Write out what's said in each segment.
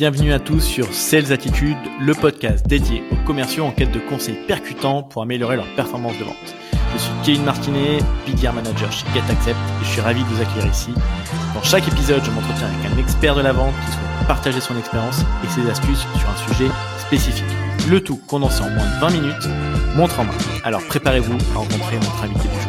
Bienvenue à tous sur Sales Attitude, le podcast dédié aux commerciaux en quête de conseils percutants pour améliorer leur performance de vente. Je suis Kevin Martinet, BDR Manager chez GetAccept et je suis ravi de vous accueillir ici. Dans chaque épisode, je m'entretiens avec un expert de la vente qui souhaite partager son expérience et ses astuces sur un sujet spécifique. Le tout condensé en moins de 20 minutes, montre en main. Alors préparez-vous à rencontrer notre invité du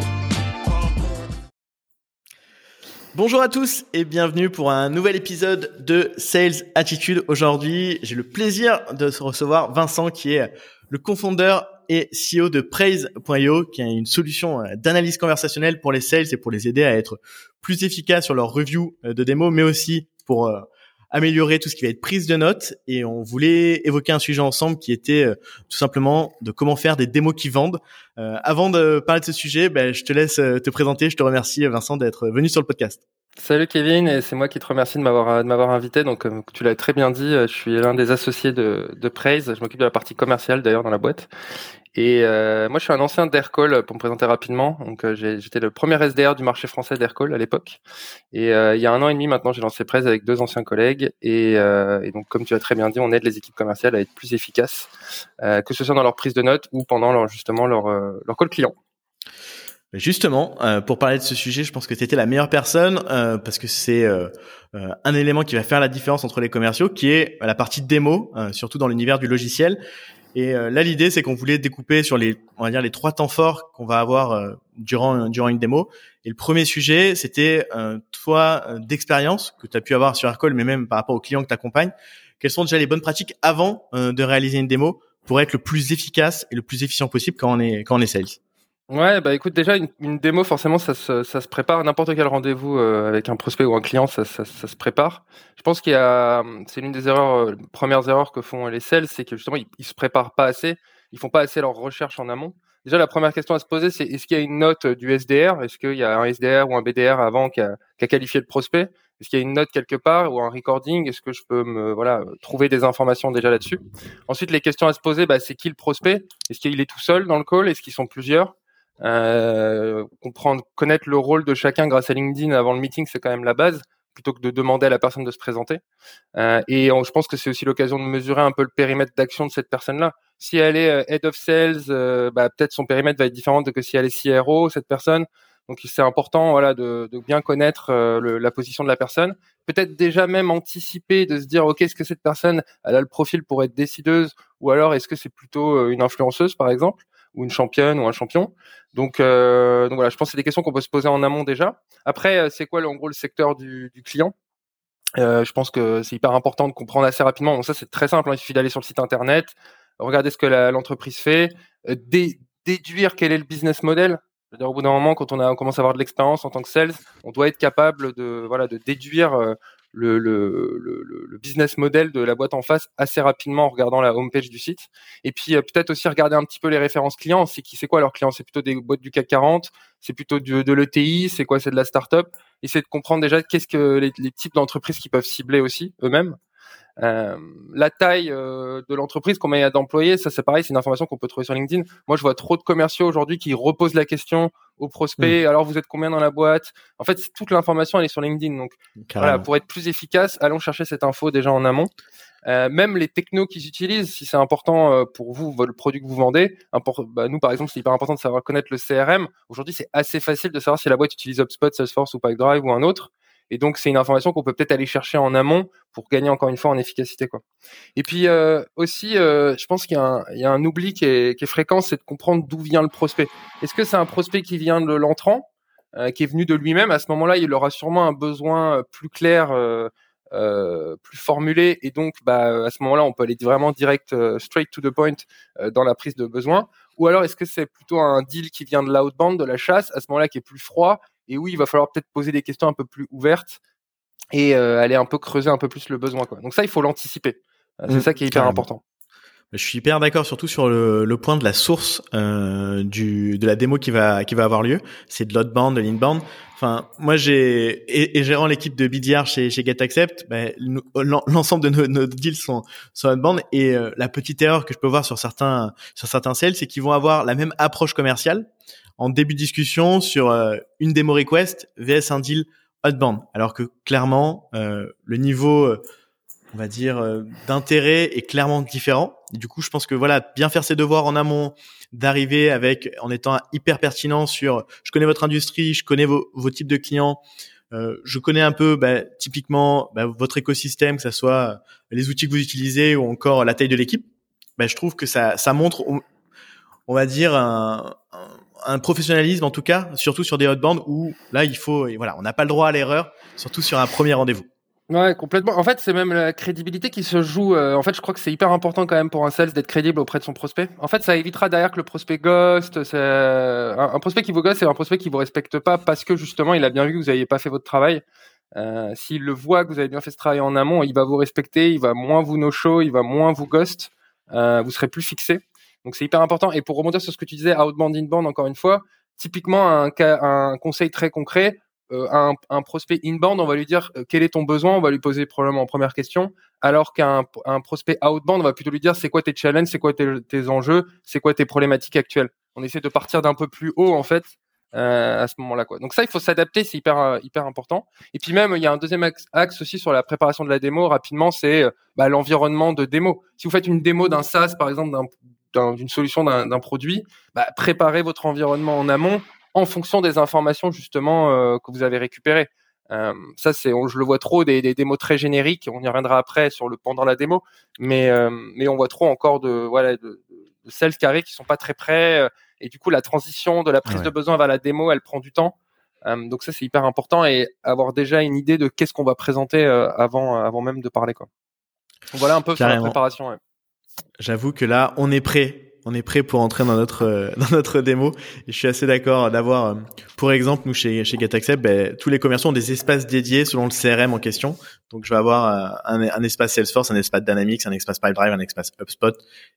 Bonjour à tous et bienvenue pour un nouvel épisode de Sales Attitude. Aujourd'hui, j'ai le plaisir de recevoir Vincent qui est le cofondeur et CEO de Praise.io qui est une solution d'analyse conversationnelle pour les sales et pour les aider à être plus efficaces sur leur review de démo, mais aussi pour euh, améliorer tout ce qui va être prise de notes. Et on voulait évoquer un sujet ensemble qui était euh, tout simplement de comment faire des démos qui vendent. Euh, avant de parler de ce sujet, ben, je te laisse te présenter. Je te remercie Vincent d'être venu sur le podcast. Salut Kevin, et c'est moi qui te remercie de m'avoir de m'avoir invité. Donc comme tu l'as très bien dit, je suis l'un des associés de, de Praise. Je m'occupe de la partie commerciale d'ailleurs dans la boîte. Et euh, moi, je suis un ancien d'Aircall pour me présenter rapidement. Donc, euh, j'étais le premier SDR du marché français d'Aircall à l'époque. Et euh, il y a un an et demi maintenant, j'ai lancé Prez avec deux anciens collègues. Et, euh, et, donc, comme tu as très bien dit, on aide les équipes commerciales à être plus efficaces, euh, que ce soit dans leur prise de notes ou pendant leur, justement leur, leur call client. Justement, pour parler de ce sujet, je pense que tu étais la meilleure personne parce que c'est un élément qui va faire la différence entre les commerciaux, qui est la partie démo, surtout dans l'univers du logiciel. Et euh, là, l'idée, c'est qu'on voulait découper sur les, on va dire, les trois temps forts qu'on va avoir euh, durant durant une démo. Et le premier sujet, c'était euh, toi d'expérience que tu as pu avoir sur Aircall, mais même par rapport aux clients que tu accompagnes. Quelles sont déjà les bonnes pratiques avant de réaliser une démo pour être le plus efficace et le plus efficient possible quand on est quand on est sales? Ouais, bah écoute, déjà une, une démo, forcément, ça se, ça se prépare. N'importe quel rendez-vous euh, avec un prospect ou un client, ça, ça, ça se prépare. Je pense qu'il y a, c'est l'une des erreurs, euh, premières erreurs que font les sales, c'est que justement ils, ils se préparent pas assez, ils font pas assez leur recherche en amont. Déjà, la première question à se poser, c'est est-ce qu'il y a une note du SDR Est-ce qu'il y a un SDR ou un BDR avant qui a, qui a qualifié le prospect? Est-ce qu'il y a une note quelque part ou un recording? Est-ce que je peux me voilà trouver des informations déjà là-dessus? Ensuite, les questions à se poser, bah, c'est qui le prospect? Est-ce qu'il est tout seul dans le call? Est-ce qu'ils sont plusieurs? Euh, comprendre, connaître le rôle de chacun grâce à LinkedIn avant le meeting, c'est quand même la base plutôt que de demander à la personne de se présenter. Euh, et je pense que c'est aussi l'occasion de mesurer un peu le périmètre d'action de cette personne-là. Si elle est euh, head of sales, euh, bah, peut-être son périmètre va être différent de que si elle est CRO, cette personne. Donc c'est important, voilà, de, de bien connaître la position de la personne. Peut-être déjà même anticiper, de se dire, ok, est-ce que cette personne, elle a le profil pour être décideuse, ou alors est-ce que c'est plutôt une influenceuse, par exemple? Ou une championne ou un champion. Donc, euh, donc voilà, je pense que c'est des questions qu'on peut se poser en amont déjà. Après, euh, c'est quoi en gros le secteur du, client? Euh, Je pense que c'est hyper important de comprendre assez rapidement. Bon, ça c'est très simple, hein. il suffit d'aller sur le site internet, regarder ce que l'entreprise fait, dé déduire quel est le business model. au bout d'un moment, quand on, a, on commence à avoir de l'expérience en tant que sales, on doit être capable de voilà de déduire le, business model de la boîte en face assez rapidement en regardant la homepage du site. Et puis euh, peut-être aussi regarder un petit peu les références clients. C'est qui c'est quoi leurs clients? C'est plutôt des boîtes du CAC 40, c'est plutôt de l'ETI, c'est quoi? C'est de la startup? Essayer de comprendre déjà qu'est-ce que les types d'entreprises qui peuvent cibler aussi eux-mêmes. Euh, la taille euh, de l'entreprise, combien il y a d'employés, ça c'est pareil, c'est une information qu'on peut trouver sur LinkedIn. Moi, je vois trop de commerciaux aujourd'hui qui reposent la question aux prospects. Mmh. Alors, vous êtes combien dans la boîte? En fait, toute l'information elle est sur LinkedIn. Donc, voilà, pour être plus efficace, allons chercher cette info déjà en amont. Euh, même les technos qu'ils utilisent, si c'est important pour vous, le produit que vous vendez, bah, nous par exemple, c'est hyper important de savoir connaître le CRM. Aujourd'hui, c'est assez facile de savoir si la boîte utilise HubSpot, Salesforce ou Pipedrive ou un autre. Et donc, c'est une information qu'on peut peut-être aller chercher en amont pour gagner encore une fois en efficacité. Quoi. Et puis euh, aussi, euh, je pense qu'il y, a un oubli qui est, fréquent, c'est de comprendre d'où vient le prospect. Est-ce que c'est un prospect qui vient de l'entrant, euh, qui est venu de lui-même? À ce moment-là, il aura sûrement un besoin plus clair. Plus formulé et donc bah, à ce moment-là on peut aller vraiment direct straight to the point dans la prise de besoin ou alors est-ce que c'est plutôt un deal qui vient de l'outbound de la chasse à ce moment-là qui est plus froid et oui, il va falloir peut-être poser des questions un peu plus ouvertes et euh, aller un peu creuser un peu plus le besoin. Quoi. Donc ça, il faut l'anticiper. Euh, c'est mmh, ça qui est hyper important. Je suis hyper d'accord, surtout sur le, le, point de la source euh, du de la démo qui va qui va avoir lieu. C'est de l'outbound, de l'inbound. Enfin, moi j'ai et, et, gérant l'équipe de BDR chez chez GetAccept, ben, l'ensemble de nos, nos, deals sont sont outbound et euh, la petite erreur que je peux voir sur certains sur certains sales, c'est qu'ils vont avoir la même approche commerciale en début de discussion sur euh, une démo request vs un deal outbound. Alors que clairement, euh, le niveau on va dire, d'intérêt est clairement différent. du coup, je pense que voilà, bien faire ses devoirs en amont, d'arriver avec en étant hyper pertinent sur, je connais votre industrie, je connais vos, vos types de clients, euh, je connais un peu bah, typiquement bah, votre écosystème, que ce soit les outils que vous utilisez ou encore la taille de l'équipe. Bah, je trouve que ça, ça montre, on va dire, un, un, professionnalisme en tout cas, surtout sur des hot bands où là il faut, et voilà, on n'a pas le droit à l'erreur, surtout sur un premier rendez-vous. Ouais, complètement. En fait, c'est même la crédibilité qui se joue. Euh, en fait, je crois que c'est hyper important quand même pour un sales d'être crédible auprès de son prospect. En fait, ça évitera derrière que le prospect ghost. Un, un prospect qui vous ghost, c'est un prospect qui vous respecte pas parce que justement, il a bien vu que vous n'aviez pas fait votre travail. Euh, S'il le voit que vous avez bien fait ce travail en amont, il va vous respecter, il va moins vous no-show, il va moins vous ghost. Euh, vous serez plus fixé. Donc, c'est hyper important. Et pour rebondir sur ce que tu disais, outbound, inbound, encore une fois, typiquement un, conseil très concret euh, un, un, prospect inbound, on va lui dire euh, quel est ton besoin, on va lui poser probablement en première question, alors qu'un un prospect outbound, on va plutôt lui dire c'est quoi tes challenges, c'est quoi tes, enjeux, c'est quoi tes problématiques actuelles. On essaie de partir d'un peu plus haut en fait euh, à ce moment-là quoi. Donc ça il faut s'adapter, c'est hyper euh, hyper important. Et puis même il y a un deuxième axe, aussi sur la préparation de la démo rapidement, c'est bah, l'environnement de démo. Si vous faites une démo d'un SaaS par exemple d'une solution d'un produit, bah, préparez votre environnement en amont en fonction des informations justement euh, que vous avez récupérées. Euh, ça, c'est, je le vois trop des, des, démos très génériques. On y reviendra après sur le pendant la démo, mais euh, mais on voit trop encore de voilà de, de sales carrés qui sont pas très prêts. Et du coup, la transition de la prise de besoin vers la démo, elle prend du temps. donc ça, c'est hyper important et avoir déjà une idée de qu'est-ce qu'on va présenter avant avant même de parler quoi. voilà un peu sur la préparation. J'avoue que là, on est prêt on est prêt pour entrer dans notre euh, dans notre démo. Et je suis assez d'accord d'avoir, euh, pour exemple, nous chez chez GetAccept, ben, tous les commerçants ont des espaces dédiés selon le CRM en question. Donc, je vais avoir euh, un, un, espace Salesforce, un espace Dynamics, un espace Pipedrive, un espace HubSpot,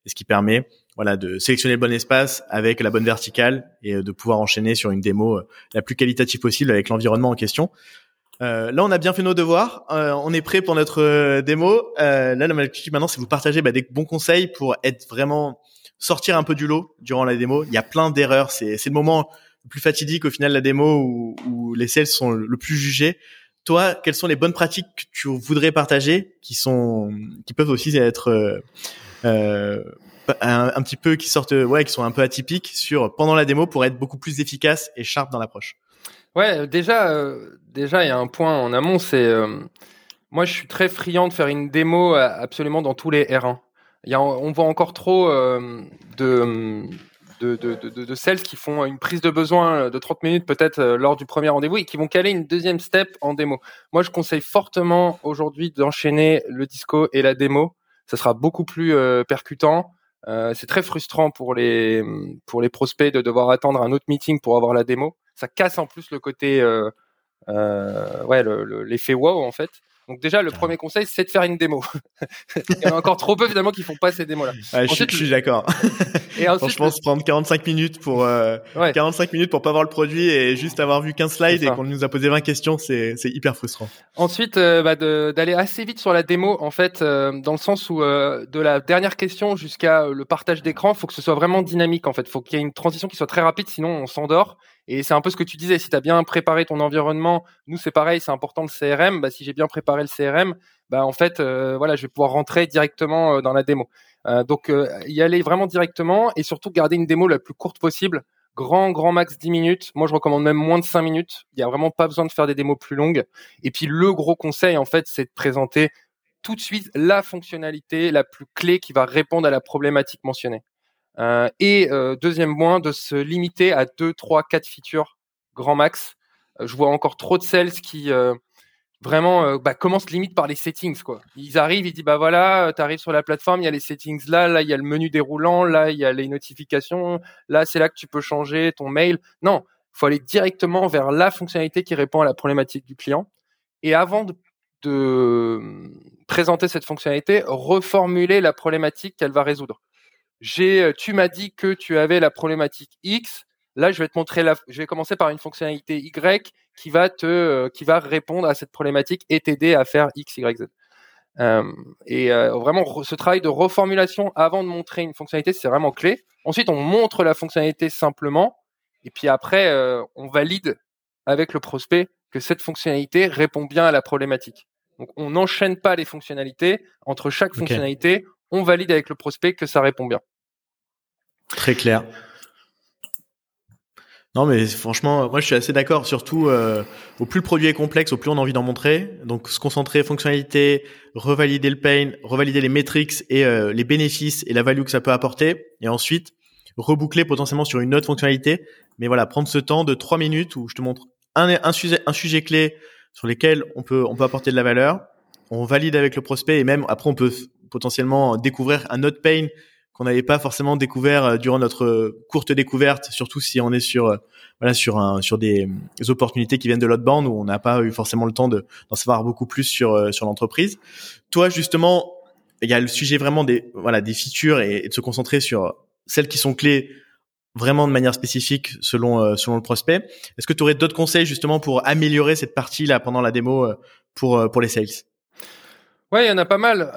et ce qui permet, voilà, de sélectionner le bon espace avec la bonne verticale et de pouvoir enchaîner sur une démo la plus qualitative possible avec l'environnement en question. Euh, là, on a bien fait nos devoirs. Euh, on est prêt pour notre démo. Euh, là, la maintenant, c'est vous partager bah, des bons conseils pour être vraiment sortir un peu du lot durant la démo. Il y a plein d'erreurs. C'est, le moment le plus fatidique au final la démo où, les sales sont le plus jugés. Toi, quelles sont les bonnes pratiques que tu voudrais partager, qui sont, qui peuvent aussi être euh, euh un, petit peu, qui sortent, ouais, qui sont un peu atypiques sur pendant la démo pour être beaucoup plus efficace et sharp dans l'approche? Ouais, déjà, euh, déjà, il y a un point en amont, c'est euh, moi, je suis très friand de faire une démo absolument dans tous les R1 on voit encore trop euh, de, sales qui font une prise de besoin de 30 minutes peut-être euh, lors du premier rendez-vous et qui vont caler une deuxième step en démo. Moi, je conseille fortement aujourd'hui d'enchaîner le disco et la démo. Ça sera beaucoup plus euh, percutant. c'est très frustrant pour les prospects de devoir attendre un autre meeting pour avoir la démo. Ça casse en plus le côté l'effet wow en fait. Donc déjà, le premier conseil, c'est de faire une démo. Il y en a encore trop peu finalement qui font pas ces démos-là. je, suis d'accord. et ensuite, Franchement, se prendre 45 minutes pour euh, 45 minutes pour pas voir le produit et juste avoir vu 15 slides et qu'on nous a posé 20 questions, c'est hyper frustrant. Ensuite, euh, bah, d'aller assez vite sur la démo, en fait, euh, dans le sens où euh, de la dernière question jusqu'à le partage d'écran, faut que ce soit vraiment dynamique. En fait, faut qu'il y ait une transition qui soit très rapide, sinon on s'endort. Et c'est un peu ce que tu disais, si tu as bien préparé ton environnement, nous c'est pareil, c'est important le CRM, bah, si j'ai bien préparé le CRM, bah, en fait, euh, voilà, je vais pouvoir rentrer directement euh, dans la démo. Euh, donc y aller vraiment directement et surtout garder une démo la plus courte possible, grand, grand max 10 minutes. Moi, je recommande même moins de 5 minutes. Il n'y a vraiment pas besoin de faire des démos plus longues. Et puis le gros conseil, en fait, c'est de présenter tout de suite la fonctionnalité la plus clé qui va répondre à la problématique mentionnée. Euh, et euh, deuxième point, de se limiter à deux, trois, quatre features grand max. Euh, je vois encore trop de sales qui vraiment bah, commencent limite par les settings. Quoi. Ils arrivent, ils disent bah voilà, tu arrives sur la plateforme, il y a les settings là, là il y a le menu déroulant, là il y a les notifications, là c'est là que tu peux changer ton mail. Non, faut aller directement vers la fonctionnalité qui répond à la problématique du client. Et avant de, de présenter cette fonctionnalité, reformuler la problématique qu'elle va résoudre j'ai, euh, tu m'as dit que tu avais la problématique X. Là, je vais te montrer la, je vais commencer par une fonctionnalité Y qui va te, euh, qui va répondre à cette problématique et t'aider à faire X, Y, Z. Euh, et euh, vraiment, ce travail de reformulation avant de montrer une fonctionnalité, c'est vraiment clé. Ensuite, on montre la fonctionnalité simplement, et puis après, on valide avec le prospect que cette fonctionnalité répond bien à la problématique. Donc on n'enchaîne pas les fonctionnalités. Entre chaque fonctionnalité, on valide avec le prospect que ça répond bien. Très clair. Non, mais franchement, moi je suis assez d'accord. Surtout, euh, au plus le produit est complexe, au plus on a envie d'en montrer. Donc, se concentrer fonctionnalité, revalider le pain, revalider les metrics et euh, les bénéfices et la value que ça peut apporter, et ensuite reboucler potentiellement sur une autre fonctionnalité. Mais voilà, prendre ce temps de trois minutes où je te montre un, sujet, un sujet clé sur lesquels on peut on peut apporter de la valeur. On valide avec le prospect et même après on peut potentiellement découvrir un autre pain qu'on n'avait pas forcément découvert euh, durant notre euh, courte découverte, surtout si on est sur euh, voilà sur un sur des, opportunités qui viennent de l'autre bande où on n'a pas eu forcément le temps de d'en savoir beaucoup plus sur sur l'entreprise. Toi justement, il y a le sujet vraiment des voilà des features et, de se concentrer sur celles qui sont clés vraiment de manière spécifique selon selon le prospect. Est-ce que tu aurais d'autres conseils justement pour améliorer cette partie là pendant la démo pour pour les sales? Ouais, il y en a pas mal.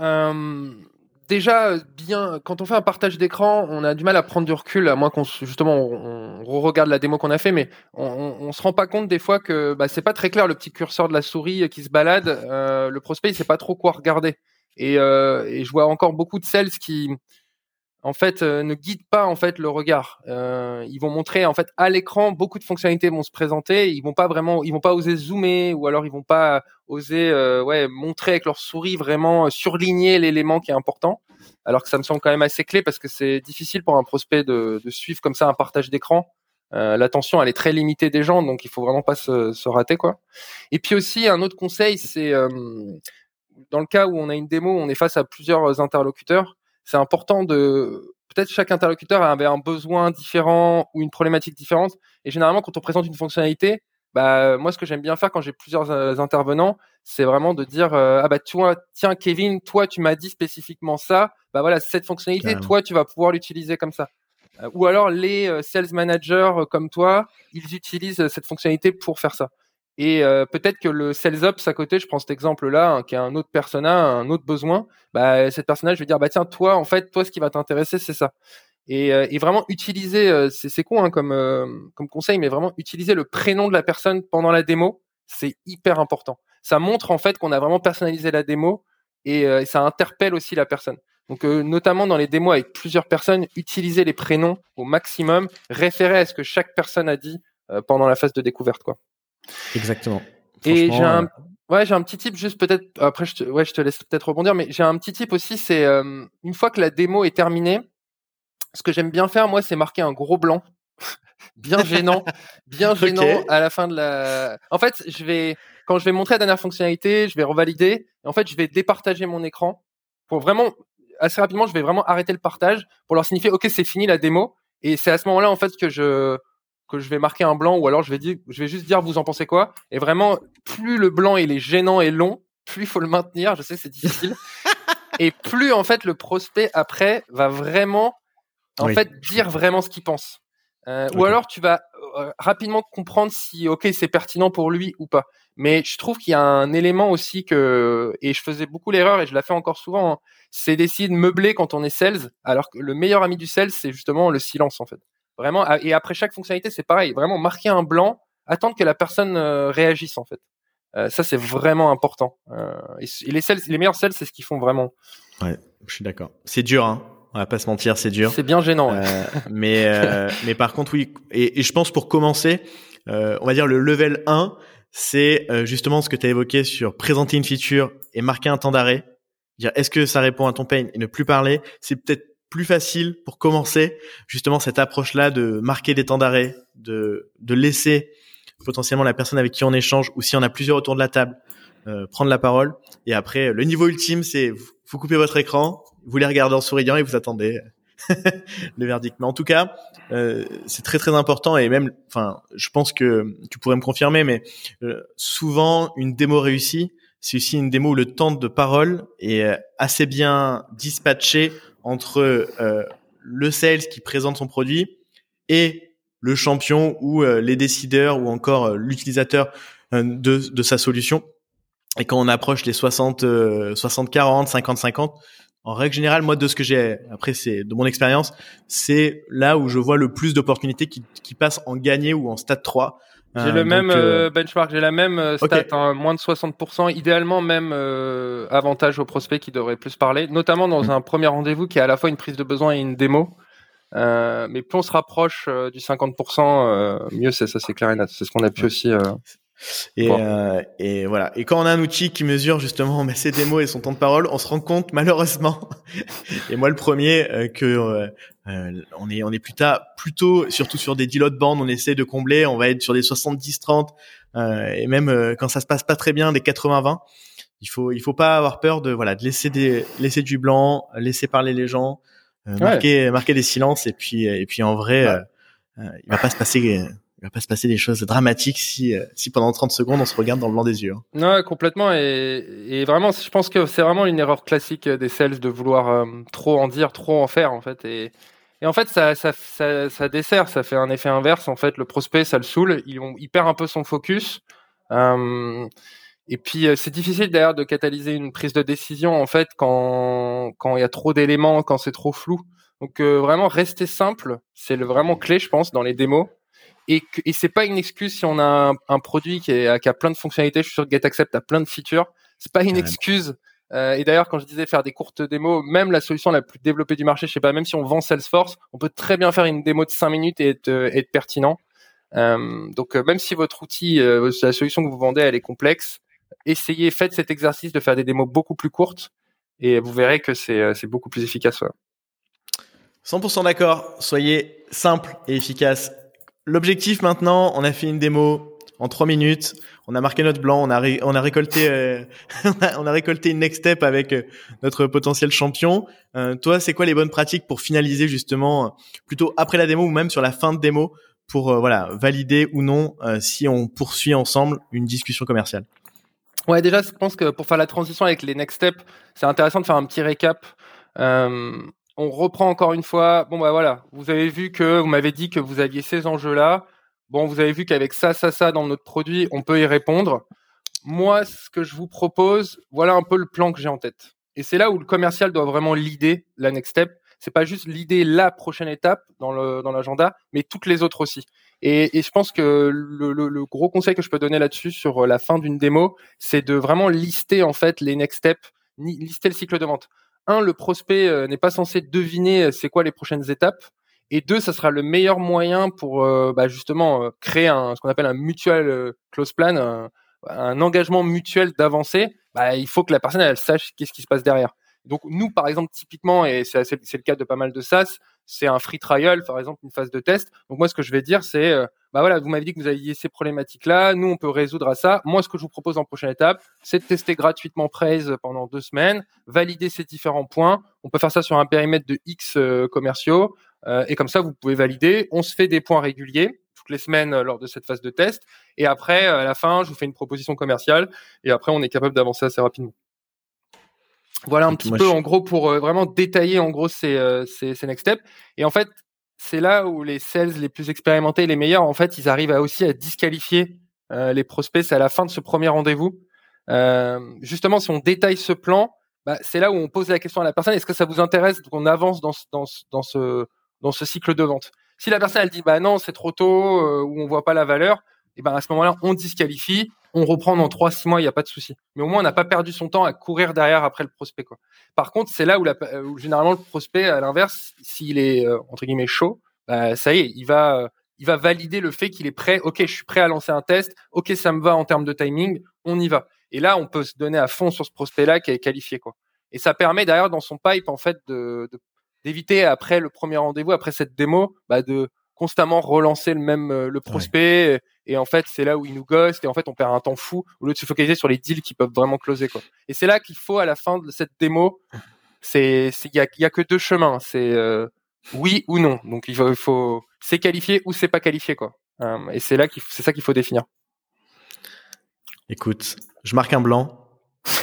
Déjà bien quand on fait un partage d'écran, on a du mal à prendre du recul, à moins qu'on justement on, regarde la démo qu'on a fait, mais on, on, se rend pas compte des fois que bah, c'est pas très clair le petit curseur de la souris qui se balade. Euh, le prospect il sait pas trop quoi regarder. Et, euh, et je vois encore beaucoup de sales qui en fait euh, ne guident pas en fait le regard. Euh, ils vont montrer en fait à l'écran beaucoup de fonctionnalités vont se présenter, ils vont pas vraiment, ils vont pas oser zoomer ou alors ils vont pas oser euh, ouais montrer avec leur souris vraiment surligner l'élément qui est important. Alors que ça me semble quand même assez clé parce que c'est difficile pour un prospect de, de suivre comme ça un partage d'écran. Euh, L'attention elle est très limitée des gens donc il faut vraiment pas se, se rater quoi. Et puis aussi un autre conseil c'est euh, dans le cas où on a une démo, on est face à plusieurs interlocuteurs c'est important de peut-être chaque interlocuteur avait un besoin différent ou une problématique différente. Et généralement, quand on présente une fonctionnalité, bah moi, ce que j'aime bien faire quand j'ai plusieurs euh, intervenants, c'est vraiment de dire euh, ah bah tu vois, tiens Kevin, toi tu m'as dit spécifiquement ça, bah voilà cette fonctionnalité, toi tu vas pouvoir l'utiliser comme ça. Euh, ou alors les sales managers comme toi, ils utilisent cette fonctionnalité pour faire ça. Et euh, peut-être que le sales ops à côté, je prends cet exemple-là, hein, qui est un autre persona, un autre besoin, bah, cette personnage, je vais dire, bah tiens, toi, en fait, toi, ce qui va t'intéresser, c'est ça. Et, euh, vraiment utiliser, euh, c'est con hein, comme, comme conseil, mais vraiment utiliser le prénom de la personne pendant la démo, c'est hyper important. Ça montre en fait qu'on a vraiment personnalisé la démo et, et ça interpelle aussi la personne. Donc notamment dans les démos avec plusieurs personnes, utiliser les prénoms au maximum, référer à ce que chaque personne a dit pendant la phase de découverte, quoi. Exactement. Et j'ai un, euh, ouais, j'ai un petit type juste peut-être. Après, je te, ouais, je te laisse peut-être rebondir, mais j'ai un petit type aussi. C'est euh, une fois que la démo est terminée, ce que j'aime bien faire, moi, c'est marquer un gros blanc, bien gênant, bien gênant à la fin de la. En fait, je vais quand je vais montrer la dernière fonctionnalité, je vais revalider. Et en fait, je vais départager mon écran pour vraiment assez rapidement. Je vais vraiment arrêter le partage pour leur signifier, ok, c'est fini la démo. Et c'est à ce moment-là, en fait, que je que je vais marquer un blanc ou alors je vais dire, je vais juste dire vous en pensez quoi? Et vraiment, plus le blanc il est gênant et long, plus il faut le maintenir. Je sais c'est difficile. et plus en fait le prospect après va vraiment en fait dire vraiment ce qu'il pense. Euh, Ou alors tu vas euh, rapidement comprendre si ok c'est pertinent pour lui ou pas. Mais je trouve qu'il y a un élément aussi que et je faisais beaucoup l'erreur et je la fais encore souvent, hein, c'est d'essayer de meubler quand on est sales, alors que le meilleur ami du sales c'est justement le silence en fait. Vraiment, et après chaque fonctionnalité, c'est pareil. Vraiment marquer un blanc, attendre que la personne euh, réagisse en fait. Euh, ça, c'est vraiment important. Euh, et, les sales, les meilleurs sales, c'est ce qu'ils font vraiment. Ouais, je suis d'accord. C'est dur, hein. On va pas se mentir, c'est dur. C'est bien gênant. mais mais par contre, oui. Et, et, je pense pour commencer, on va dire le level 1, c'est justement ce que tu as évoqué sur présenter une feature et marquer un temps d'arrêt. Dire est-ce que ça répond à ton pain et ne plus parler? C'est peut-être plus facile pour commencer justement cette approche-là de marquer des temps d'arrêt, de, de laisser potentiellement la personne avec qui on échange ou si on a plusieurs autour de la table euh, prendre la parole. Et après, le niveau ultime, c'est vous coupez votre écran, vous les regardez en souriant et vous attendez le verdict. Mais en tout cas, euh, c'est très très important et même, enfin, je pense que tu pourrais me confirmer, mais euh, souvent une démo réussie, c'est aussi une démo où le temps de parole est assez bien dispatché entre euh, le sales qui présente son produit et le champion ou euh, les décideurs ou encore euh, l'utilisateur de, de sa solution. Et quand on approche les 60 60 40 50 50 en règle générale moi de ce que j'ai après c'est de mon expérience c'est là où je vois le plus d'opportunités qui, qui passent en gagné ou en stade 3 J'ai le même benchmark, j'ai la même stat, hein, moins de 60%, idéalement même avantage aux prospects qui devraient plus parler, notamment dans mm. un premier rendez-vous qui est à la fois une prise de besoin et une démo. mais plus on se rapproche du 50%, mieux c'est ça, c'est clair et net. C'est ce qu'on a pu aussi et, euh, et voilà. Et quand on a un outil qui mesure justement mais ses démos et son temps de parole, on se rend compte malheureusement, et moi le premier, euh, que euh, euh, on est on est plus tard, plutôt surtout sur des deals de bande, on essaie de combler, on va être sur des 70-30 et même quand ça se passe pas très bien, des 80-20. Il faut il faut pas avoir peur de voilà de laisser des laisser du blanc, laisser parler les gens, marquer marquer des silences et puis et puis en vrai, il va pas se passer il va pas se passer des choses dramatiques si, euh, si pendant 30 secondes on se regarde dans le blanc des yeux. Hein. Non, complètement. Et, et vraiment, je pense que c'est vraiment une erreur classique des sales de vouloir euh, trop en dire, trop en faire, en fait. Et, et en fait, ça, ça, ça, dessert, ça fait un effet inverse. En fait, le prospect, ça le saoule, il, il perd un peu son focus. Euh, et puis, c'est difficile d'ailleurs de catalyser une prise de décision, en fait, quand il y a trop d'éléments, quand c'est trop flou. Donc, vraiment, rester simple, c'est vraiment clé, je pense, dans les démos et, et c'est pas une excuse si on a un, produit qui, est, qui, a plein de fonctionnalités. Je suis sûr que GetAccept a plein de features. C'est pas une excuse. Euh, et d'ailleurs, quand je disais faire des courtes démos, même la solution la plus développée du marché, je sais pas, même si on vend Salesforce, on peut très bien faire une démo de 5 minutes et être, euh, être pertinent. Euh, donc, euh, même si votre outil, euh, la solution que vous vendez, elle est complexe, essayez, faites cet exercice de faire des démos beaucoup plus courtes et vous verrez que c'est beaucoup plus efficace. 100% d'accord. Soyez simple et efficace L'objectif maintenant, on a fait une démo en trois minutes, on a marqué notre blanc, on a récolté euh, on, a, récolté une next step avec euh, notre potentiel champion. Euh, toi, c'est quoi les bonnes pratiques pour finaliser justement plutôt après la démo ou même sur la fin de démo pour voilà valider ou non si on poursuit ensemble une discussion commerciale? Ouais, déjà, je pense que pour faire la transition avec les next steps, c'est intéressant de faire un petit récap on reprend encore une fois. Bon bah voilà, vous avez vu que vous m'avez dit que vous aviez ces enjeux-là. Bon, vous avez vu qu'avec ça, ça, ça dans notre produit, on peut y répondre. Moi, ce que je vous propose, voilà un peu le plan que j'ai en tête. Et c'est là où le commercial doit vraiment l'idée, la next step. C'est pas juste l'idée, la prochaine étape dans le dans l'agenda, mais toutes les autres aussi. Et, et je pense que le, le, gros conseil que je peux donner là-dessus sur la fin d'une démo, c'est de vraiment lister en fait les next steps, lister le cycle de vente un, le prospect euh, n'est pas censé deviner euh, c'est quoi les prochaines étapes. Et deux, ça sera le meilleur moyen pour euh, bah, justement créer un, ce qu'on appelle un mutual close plan, un, engagement mutuel d'avancer. Bah, il faut que la personne sache qu'est-ce qui se passe derrière. Donc nous, par exemple, typiquement, et c'est le cas de pas mal de SaaS, c'est un free trial, par exemple, une phase de test. Donc moi, ce que je vais dire, c'est, euh, bah voilà, vous m'avez dit que vous aviez ces problématiques-là, nous, on peut résoudre à ça. Moi, ce que je vous propose en prochaine étape, c'est de tester gratuitement Praise pendant deux semaines, valider ces différents points. On peut faire ça sur un périmètre de X euh, commerciaux, euh, et comme ça, vous pouvez valider. On se fait des points réguliers toutes les semaines lors de cette phase de test, et après, à la fin, je vous fais une proposition commerciale, et après, on est capable d'avancer assez rapidement. Voilà un petit peu en gros pour euh, vraiment détailler en gros ces, euh, ces, ces, next steps. Et en fait, c'est là où les sales les plus expérimentés, les meilleurs, en fait, ils arrivent à aussi à disqualifier euh, les prospects. C'est à la fin de ce premier rendez-vous. justement, si on détaille ce plan, bah, c'est là où on pose la question à la personne est-ce que ça vous intéresse qu'on avance dans, dans, dans ce dans ce cycle de vente? Si la personne elle dit bah non, c'est trop tôt ou on voit pas la valeur, et ben à ce moment-là, on disqualifie on reprend dans 3-6 mois, il n'y a pas de souci. Mais au moins, on n'a pas perdu son temps à courir derrière après le prospect. Quoi. Par contre, c'est là où, généralement le prospect, à l'inverse, s'il est euh, entre guillemets chaud, bah, ça y est, il va, il va valider le fait qu'il est prêt. Ok, je suis prêt à lancer un test. Ok, ça me va en termes de timing. On y va. Et là, on peut se donner à fond sur ce prospect-là qui est qualifié. Quoi. Et ça permet d'ailleurs dans son pipe en fait de d'éviter après le premier rendez-vous, après cette démo, bah, de constamment relancer le même euh, le prospect et en fait c'est là où il nous ghost et en fait on perd un temps fou au lieu de se focaliser sur les deals qui peuvent vraiment closer quoi. Et c'est là qu'il faut à la fin de cette démo c'est il y a, y a que deux chemins, c'est euh, oui ou non. Donc il faut, c'est qualifié ou c'est pas qualifié quoi. Euh, et c'est là qu'il c'est ça qu'il faut définir. Écoute, je marque un blanc.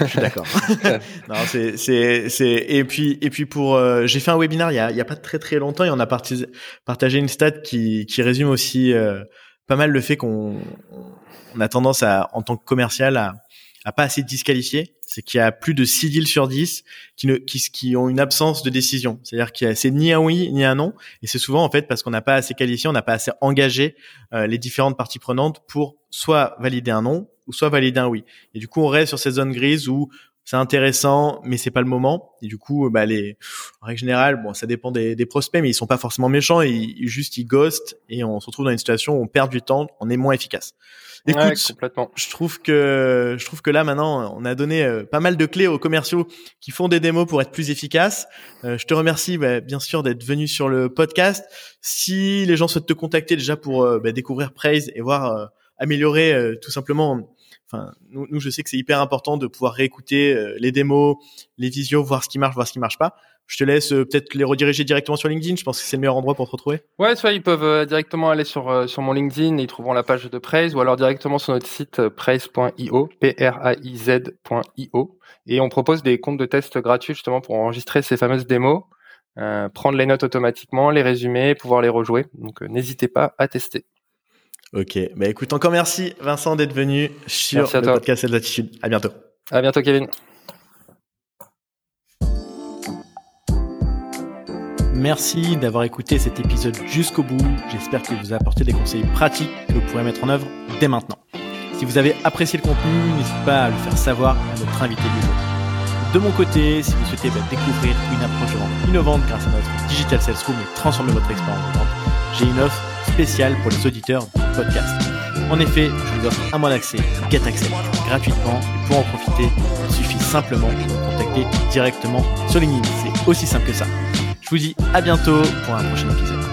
je suis d'accord. non, c'est c'est c'est et puis et puis pour euh, j'ai fait un webinaire il y a il y a pas très très longtemps et on a partagé une stat qui qui résume aussi euh, pas mal le fait qu'on on a tendance à en tant que commercial à a pas assez disqualifié, c'est qu'il y a plus de 6 deals sur 10 qui, ne, qui, qui ont une absence de décision. C'est-à-dire qu'il c'est ni un oui ni un non. Et c'est souvent en fait parce qu'on n'a pas assez qualifié, on n'a pas assez engagé euh, les différentes parties prenantes pour soit valider un non ou soit valider un oui. Et du coup, on reste sur cette zone grise où c'est intéressant, mais c'est pas le moment. Et du coup, bah les, en règle générale, bon, ça dépend des, des prospects, mais ils sont pas forcément méchants. Ils, juste ils ghostent et on se retrouve dans une situation où on perd du temps, on est moins efficace. Écoute, complètement. je trouve que je trouve que là maintenant, on a donné euh, pas mal de clés aux commerciaux qui font des démos pour être plus efficaces. Euh, je te remercie bah, bien sûr d'être venu sur le podcast. Si les gens souhaitent te contacter déjà pour euh, bah, découvrir Praise et voir améliorer tout simplement Nous, je sais que c'est hyper important de pouvoir réécouter euh, les démos, les visios, voir ce qui marche, voir ce qui marche pas. Je te laisse euh, peut-être les rediriger directement sur LinkedIn. Je pense que c'est le meilleur endroit pour te retrouver. Ouais, soit ils peuvent euh, directement aller sur mon LinkedIn et ils trouveront la page de Praise, ou alors directement sur notre site praise.io, p r a i z.io, et on propose des comptes de test gratuits justement pour enregistrer ces fameuses démos, prendre les notes automatiquement, les résumer, pouvoir les rejouer. Donc n'hésitez pas à tester. Ok, bah écoute, encore merci Vincent d'être venu sur le podcast de l'attitude. À bientôt. À bientôt Kevin. Merci d'avoir écouté cet épisode jusqu'au bout. J'espère qu'il vous a apporté des conseils pratiques que vous pourrez mettre en œuvre dès maintenant. Si vous avez apprécié le contenu, n'hésitez pas à le faire savoir à notre invité du jour. De mon côté, si vous souhaitez bah, découvrir une approche de vente innovante grâce à notre Digital Sales Room et transformer votre expérience de vente, j'ai une offre spéciale pour les auditeurs du podcast. En effet, je vous offre un mois d'accès Get Access gratuitement et pour en profiter, il suffit simplement de me contacter directement sur LinkedIn. C'est aussi simple que ça. Je vous dis à bientôt pour un prochain épisode.